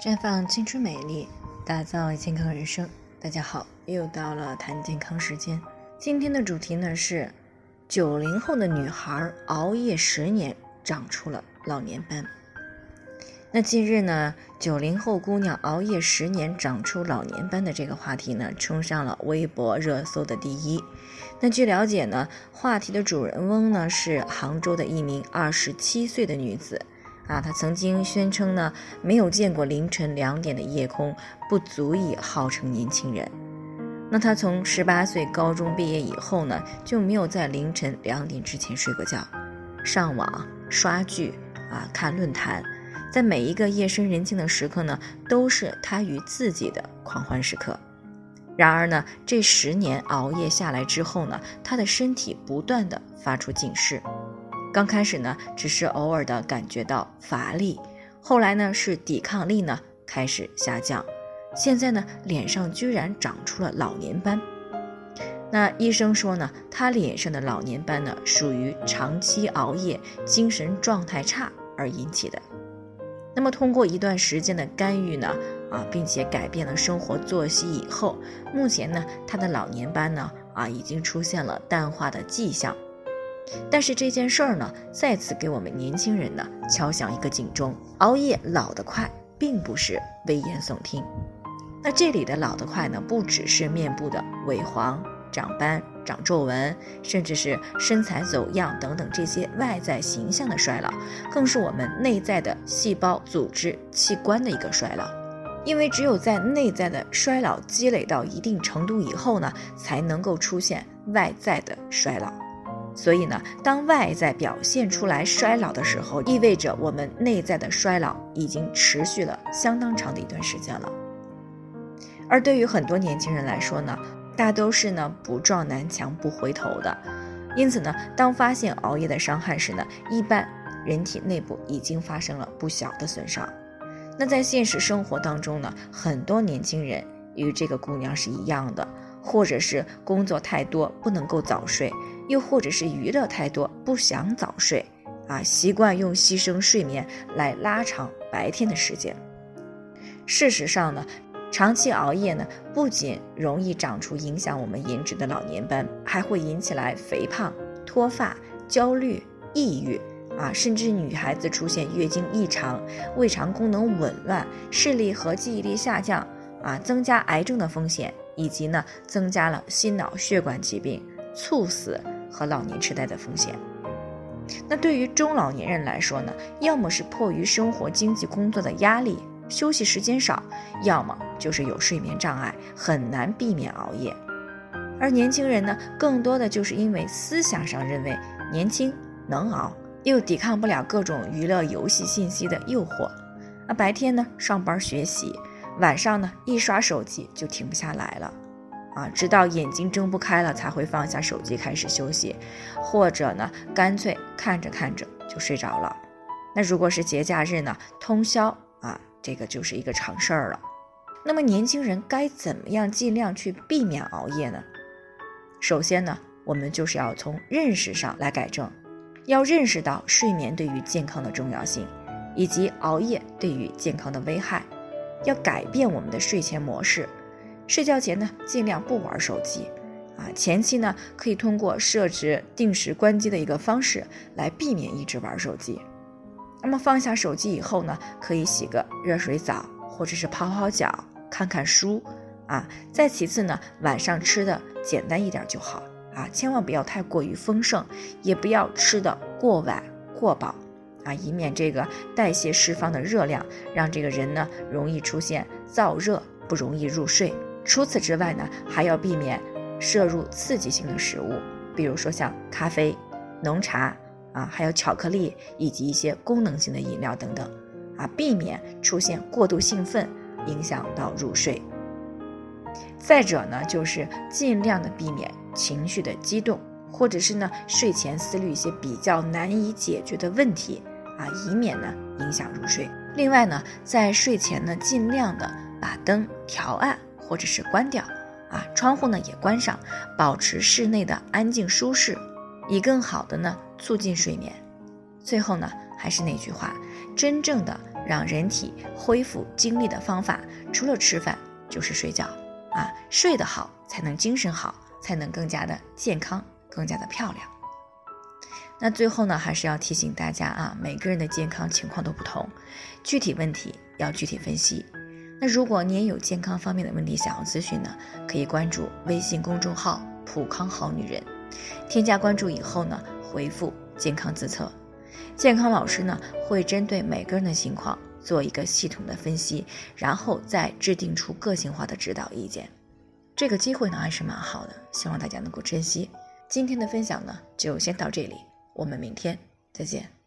绽放青春美丽，打造健康人生。大家好，又到了谈健康时间。今天的主题呢是九零后的女孩熬夜十年长出了老年斑。那近日呢，九零后姑娘熬夜十年长出老年斑的这个话题呢，冲上了微博热搜的第一。那据了解呢，话题的主人翁呢是杭州的一名二十七岁的女子。啊，他曾经宣称呢，没有见过凌晨两点的夜空，不足以号称年轻人。那他从十八岁高中毕业以后呢，就没有在凌晨两点之前睡过觉，上网刷剧啊，看论坛，在每一个夜深人静的时刻呢，都是他与自己的狂欢时刻。然而呢，这十年熬夜下来之后呢，他的身体不断的发出警示。刚开始呢，只是偶尔的感觉到乏力，后来呢是抵抗力呢开始下降，现在呢脸上居然长出了老年斑。那医生说呢，他脸上的老年斑呢属于长期熬夜、精神状态差而引起的。那么通过一段时间的干预呢，啊，并且改变了生活作息以后，目前呢他的老年斑呢啊已经出现了淡化的迹象。但是这件事儿呢，再次给我们年轻人呢敲响一个警钟：熬夜老得快，并不是危言耸听。那这里的老得快呢，不只是面部的萎黄、长斑、长皱纹，甚至是身材走样等等这些外在形象的衰老，更是我们内在的细胞、组织、器官的一个衰老。因为只有在内在的衰老积累到一定程度以后呢，才能够出现外在的衰老。所以呢，当外在表现出来衰老的时候，意味着我们内在的衰老已经持续了相当长的一段时间了。而对于很多年轻人来说呢，大都是呢不撞南墙不回头的，因此呢，当发现熬夜的伤害时呢，一般人体内部已经发生了不小的损伤。那在现实生活当中呢，很多年轻人与这个姑娘是一样的，或者是工作太多不能够早睡。又或者是娱乐太多，不想早睡，啊，习惯用牺牲睡眠来拉长白天的时间。事实上呢，长期熬夜呢，不仅容易长出影响我们颜值的老年斑，还会引起来肥胖、脱发、焦虑、抑郁，啊，甚至女孩子出现月经异常、胃肠功能紊乱、视力和记忆力下降，啊，增加癌症的风险，以及呢，增加了心脑血管疾病、猝死。和老年痴呆的风险。那对于中老年人来说呢，要么是迫于生活、经济、工作的压力，休息时间少；要么就是有睡眠障碍，很难避免熬夜。而年轻人呢，更多的就是因为思想上认为年轻能熬，又抵抗不了各种娱乐、游戏信息的诱惑。那白天呢，上班学习；晚上呢，一刷手机就停不下来了。啊，直到眼睛睁不开了才会放下手机开始休息，或者呢，干脆看着看着就睡着了。那如果是节假日呢，通宵啊，这个就是一个常事儿了。那么年轻人该怎么样尽量去避免熬夜呢？首先呢，我们就是要从认识上来改正，要认识到睡眠对于健康的重要性，以及熬夜对于健康的危害，要改变我们的睡前模式。睡觉前呢，尽量不玩手机，啊，前期呢可以通过设置定时关机的一个方式来避免一直玩手机。那么放下手机以后呢，可以洗个热水澡，或者是泡泡脚，看看书，啊，再其次呢，晚上吃的简单一点就好，啊，千万不要太过于丰盛，也不要吃的过晚过饱，啊，以免这个代谢释放的热量让这个人呢容易出现燥热，不容易入睡。除此之外呢，还要避免摄入刺激性的食物，比如说像咖啡、浓茶啊，还有巧克力以及一些功能性的饮料等等，啊，避免出现过度兴奋，影响到入睡。再者呢，就是尽量的避免情绪的激动，或者是呢睡前思虑一些比较难以解决的问题啊，以免呢影响入睡。另外呢，在睡前呢，尽量的把灯调暗。或者是关掉，啊，窗户呢也关上，保持室内的安静舒适，以更好的呢促进睡眠。最后呢，还是那句话，真正的让人体恢复精力的方法，除了吃饭就是睡觉啊，睡得好才能精神好，才能更加的健康，更加的漂亮。那最后呢，还是要提醒大家啊，每个人的健康情况都不同，具体问题要具体分析。那如果你也有健康方面的问题想要咨询呢，可以关注微信公众号“普康好女人”，添加关注以后呢，回复“健康自测”，健康老师呢会针对每个人的情况做一个系统的分析，然后再制定出个性化的指导意见。这个机会呢还是蛮好的，希望大家能够珍惜。今天的分享呢就先到这里，我们明天再见。